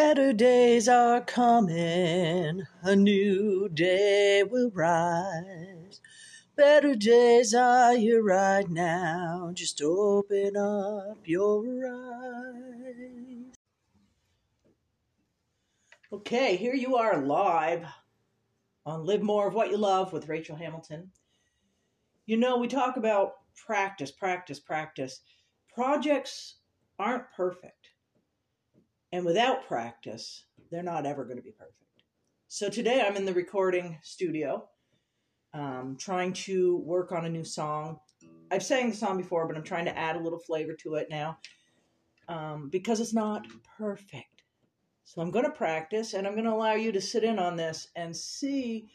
Better days are coming, a new day will rise. Better days are here right now, just open up your eyes. Okay, here you are live on Live More of What You Love with Rachel Hamilton. You know, we talk about practice, practice, practice. Projects aren't perfect and without practice, they're not ever going to be perfect. So today I'm in the recording studio, um, trying to work on a new song. I've sang the song before, but I'm trying to add a little flavor to it now um, because it's not perfect. So I'm going to practice and I'm going to allow you to sit in on this and see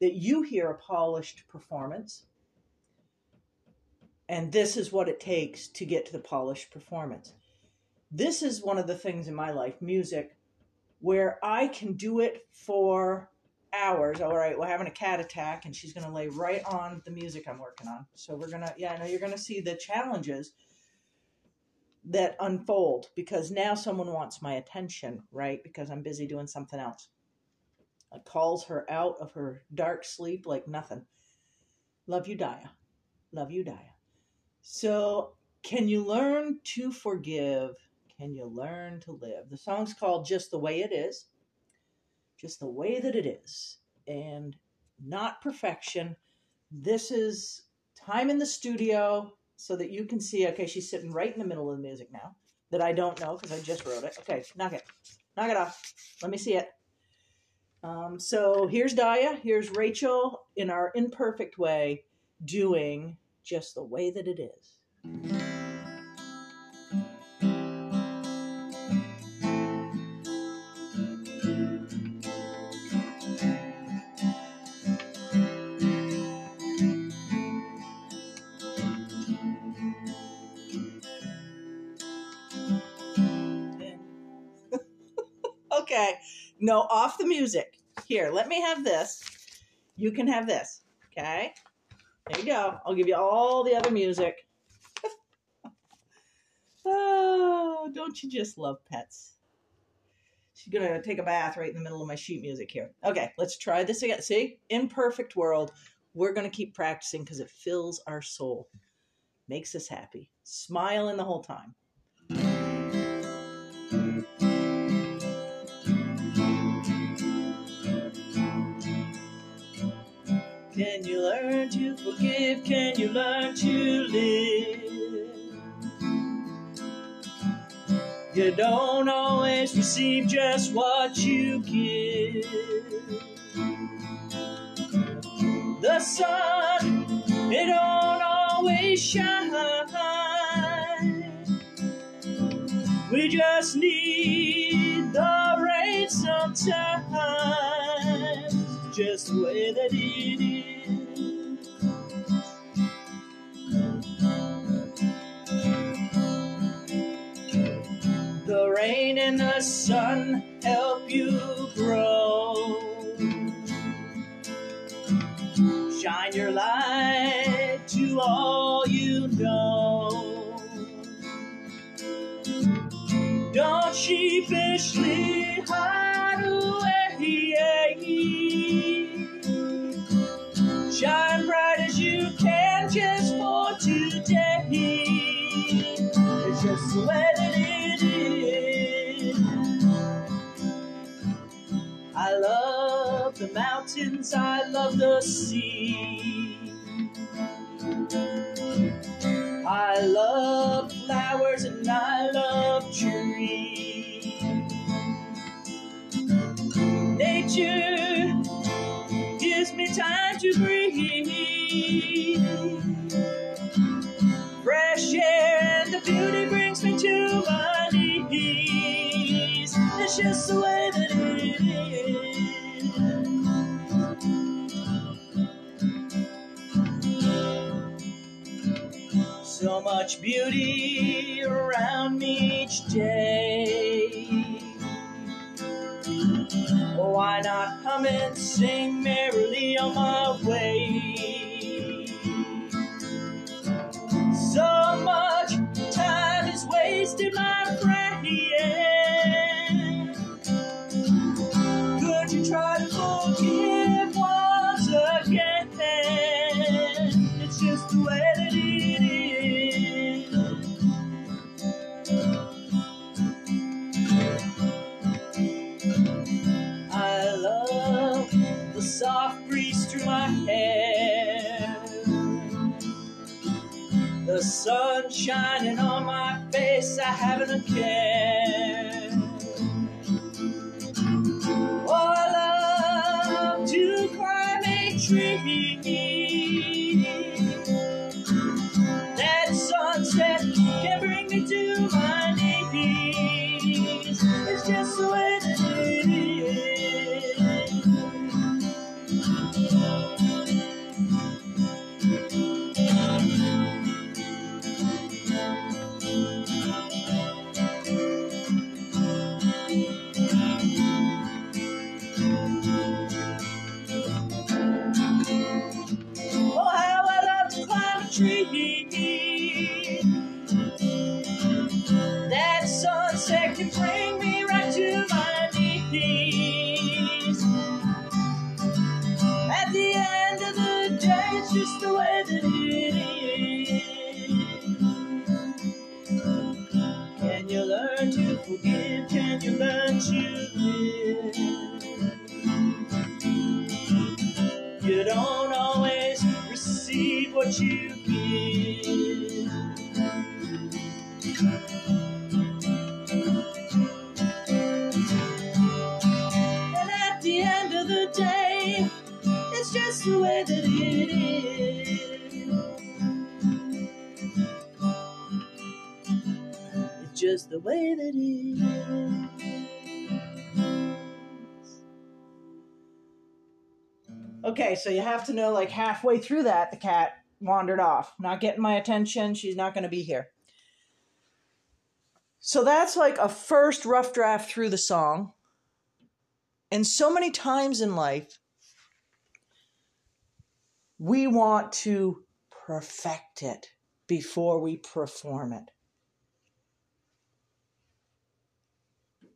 that you hear a polished performance. And this is what it takes to get to the polished performance this is one of the things in my life, music, where I can do it for hours. All right, we're having a cat attack, and she's going to lay right on the music I'm working on. So we're going to, yeah, I know you're going to see the challenges that unfold because now someone wants my attention, right? Because I'm busy doing something else. It calls her out of her dark sleep like nothing. Love you, Daya. Love you, Daya. So, can you learn to forgive can you learn to live? The song's called Just the Way It Is. Just the way that it is. And not perfection. This is time in the studio so that you can see. Okay, she's sitting right in the middle of the music now that I don't know because I just wrote it. Okay, knock it. Knock it off. Let me see it. Um, so here's Daya, here's Rachel in our imperfect way doing just the way that it is. No, off the music. Here, let me have this. You can have this. Okay. There you go. I'll give you all the other music. oh, don't you just love pets? She's going to take a bath right in the middle of my sheet music here. Okay, let's try this again. See? Imperfect world. We're going to keep practicing because it fills our soul, makes us happy, smiling the whole time. Can you learn to forgive? Can you learn to live? You don't always receive just what you give. The sun, it don't always shine. We just need the rain sometimes, just the way that it is. The rain and the sun help you grow. Shine your light to all you know. Don't sheepishly mountains, I love the sea. I love flowers and I love trees. Nature gives me time to breathe. Fresh air and the beauty brings me to my knees. It's just the way much beauty around me each day. Why not come and sing merrily on my way? Shining on my face, I haven't a care. Just the way that the way that is. Okay, so you have to know like halfway through that, the cat wandered off, not getting my attention. She's not going to be here. So that's like a first rough draft through the song. And so many times in life, we want to perfect it before we perform it.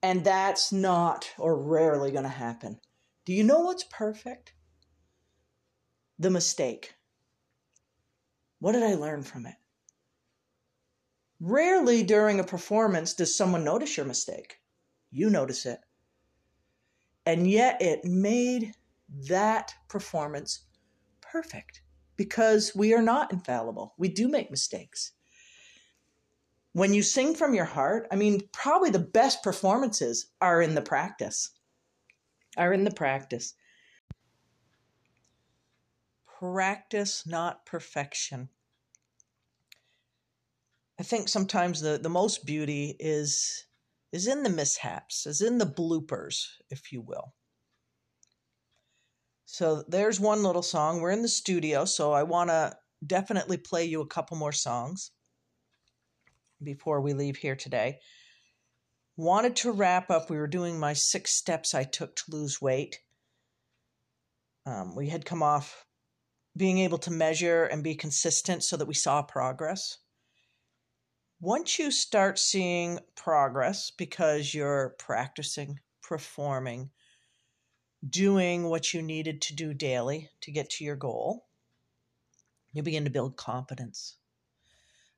And that's not or rarely going to happen. Do you know what's perfect? The mistake. What did I learn from it? Rarely during a performance does someone notice your mistake. You notice it. And yet it made that performance perfect because we are not infallible. We do make mistakes. When you sing from your heart, I mean, probably the best performances are in the practice. Are in the practice. Practice, not perfection. I think sometimes the, the most beauty is is in the mishaps, is in the bloopers, if you will. So there's one little song. We're in the studio, so I want to definitely play you a couple more songs before we leave here today. Wanted to wrap up. We were doing my six steps I took to lose weight. Um, we had come off being able to measure and be consistent so that we saw progress once you start seeing progress because you're practicing, performing, doing what you needed to do daily to get to your goal, you begin to build confidence.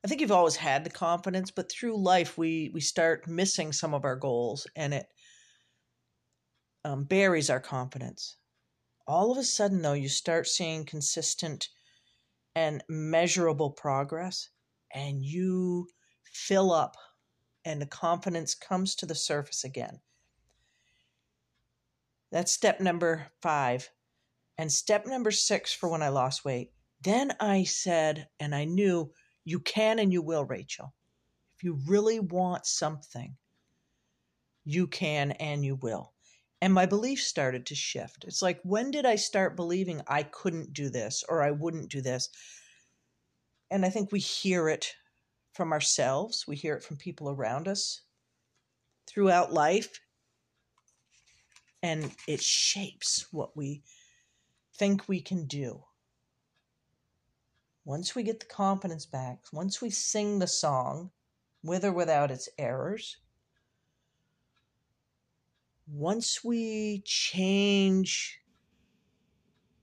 I think you've always had the confidence, but through life we we start missing some of our goals, and it um, buries our confidence. All of a sudden, though, you start seeing consistent and measurable progress, and you fill up and the confidence comes to the surface again. That's step number five. And step number six for when I lost weight. Then I said, and I knew you can and you will, Rachel. If you really want something, you can and you will. And my beliefs started to shift. It's like, when did I start believing I couldn't do this or I wouldn't do this? And I think we hear it from ourselves, we hear it from people around us throughout life, and it shapes what we think we can do. Once we get the confidence back, once we sing the song, with or without its errors, once we change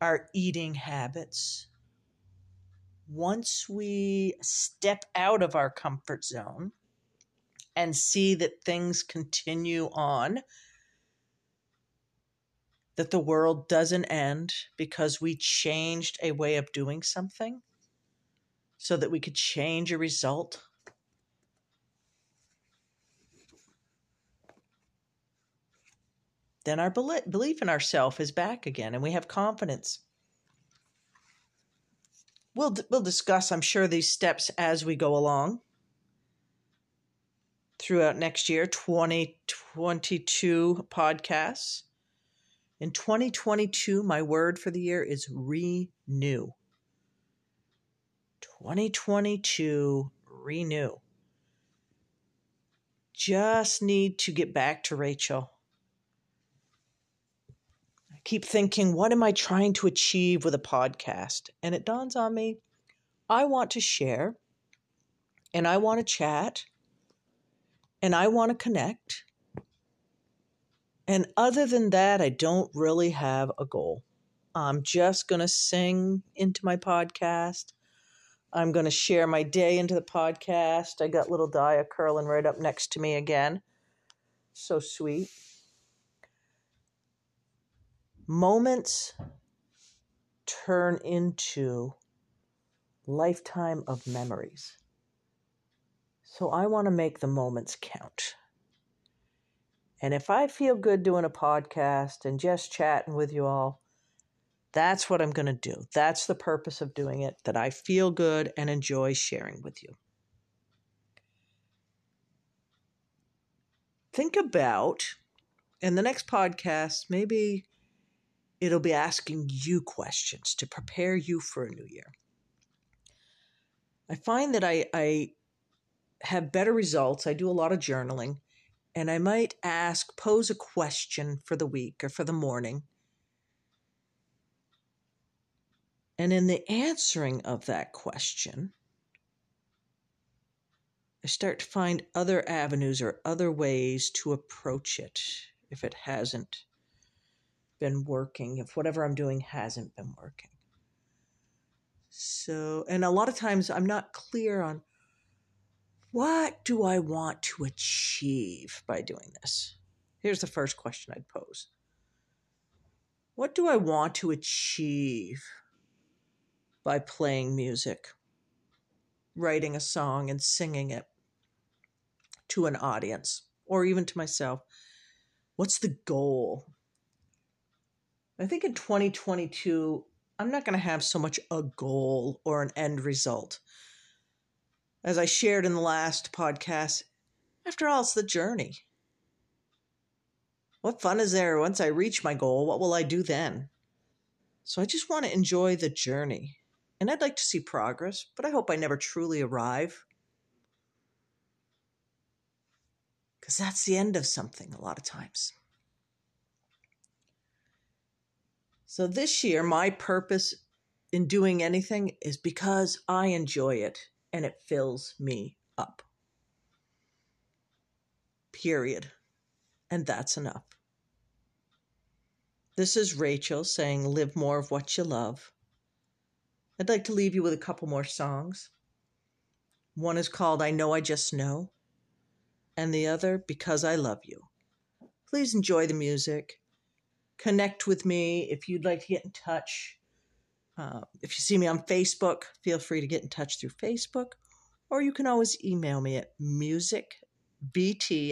our eating habits, once we step out of our comfort zone and see that things continue on, that the world doesn't end because we changed a way of doing something, so that we could change a result? Then our belief in ourselves is back again and we have confidence. We'll, we'll discuss, I'm sure, these steps as we go along throughout next year 2022 podcasts. In 2022, my word for the year is renew. 2022, renew. Just need to get back to Rachel. I keep thinking, what am I trying to achieve with a podcast? And it dawns on me, I want to share and I want to chat and I want to connect. And other than that, I don't really have a goal. I'm just going to sing into my podcast. I'm going to share my day into the podcast. I got little Daya curling right up next to me again. So sweet. Moments turn into lifetime of memories. So I want to make the moments count. And if I feel good doing a podcast and just chatting with you all, that's what I'm going to do. That's the purpose of doing it, that I feel good and enjoy sharing with you. Think about in the next podcast, maybe it'll be asking you questions to prepare you for a new year. I find that I, I have better results. I do a lot of journaling, and I might ask, pose a question for the week or for the morning. And in the answering of that question, I start to find other avenues or other ways to approach it if it hasn't been working, if whatever I'm doing hasn't been working. So, and a lot of times I'm not clear on what do I want to achieve by doing this? Here's the first question I'd pose What do I want to achieve by playing music, writing a song, and singing it to an audience or even to myself? What's the goal? I think in 2022, I'm not going to have so much a goal or an end result as I shared in the last podcast, after all, it's the journey. What fun is there once I reach my goal? What will I do then? So I just want to enjoy the journey. And I'd like to see progress, but I hope I never truly arrive. Because that's the end of something a lot of times. So this year, my purpose in doing anything is because I enjoy it and it fills me up. Period. And that's enough. This is Rachel saying, Live more of what you love. I'd like to leave you with a couple more songs. One is called I Know I Just Know, and the other, Because I Love You. Please enjoy the music. Connect with me if you'd like to get in touch. Uh, if you see me on Facebook, feel free to get in touch through Facebook, or you can always email me at musicbt,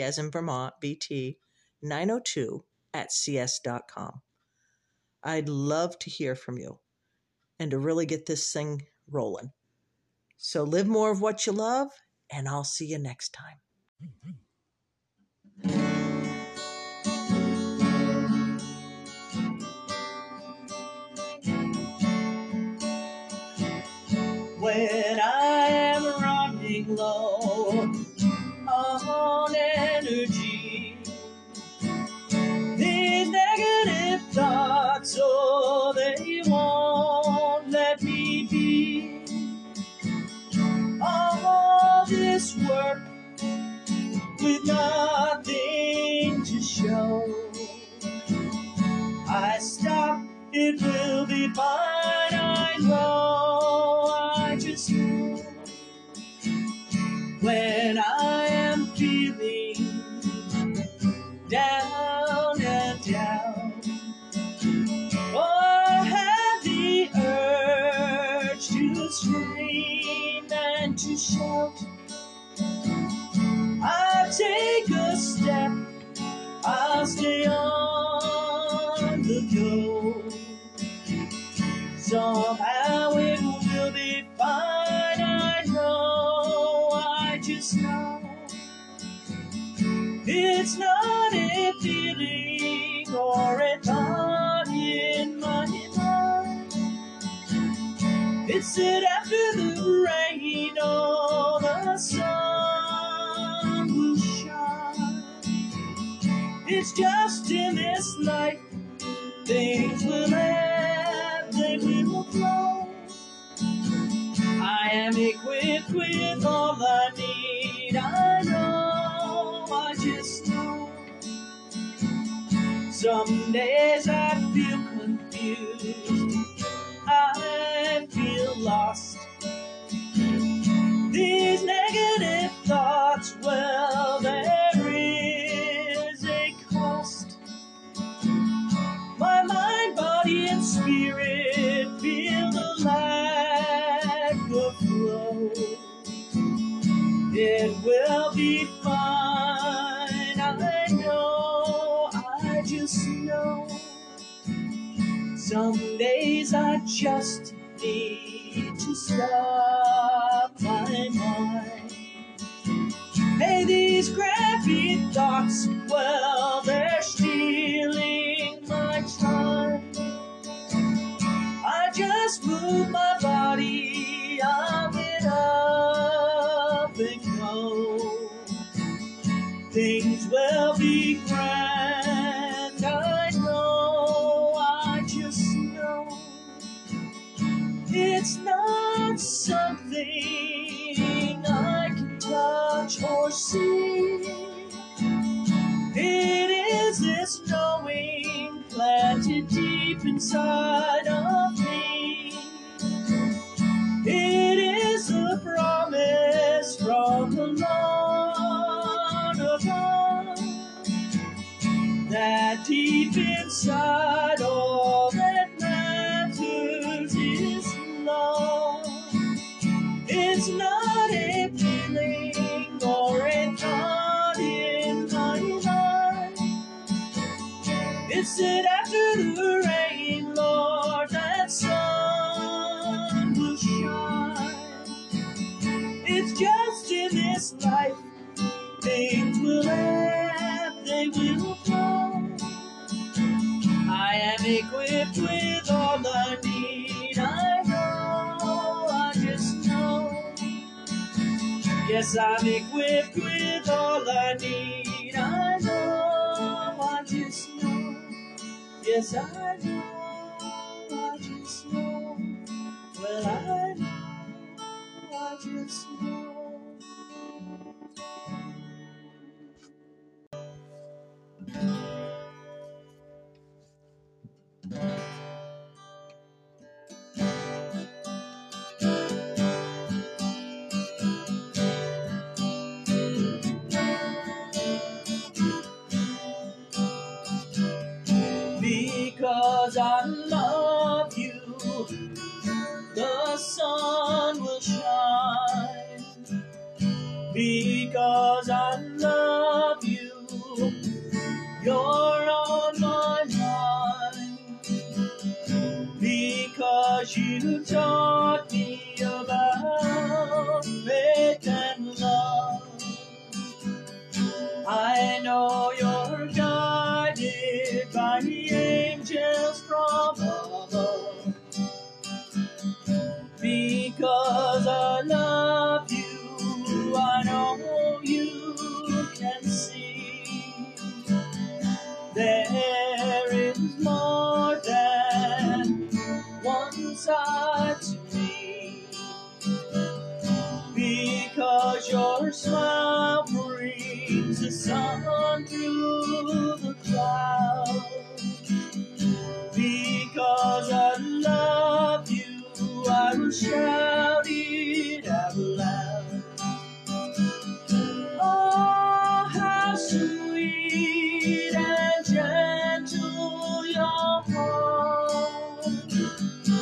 as in Vermont, bt 902 at cs.com. I'd love to hear from you and to really get this thing rolling. So live more of what you love, and I'll see you next time. When I am running low on energy. I take a step, I stay on the go. Somehow it will be fine, I know, I just know. It's not a feeling or a thought in my mind. It's it after the rain, oh the sun will shine. It's just in this life, things will ebb, they will flow. I am equipped with all I need. I know, I just know. Some days I feel confused. Days I just need to stop my mind. Hey, these crappy thoughts, well, they're stealing my time. I just move my knowing planted deep inside of me. It is a promise from the Lord above that deep inside all It's after the rain, Lord, that sun will shine. It's just in this life, things will ebb, they will flow. I am equipped with all I need. I know, I just know. Yes, I'm equipped with all I need. Yes, I know, Because Because I love you, I know you can see. There is more than one side to me. Because your smile brings the sun heart.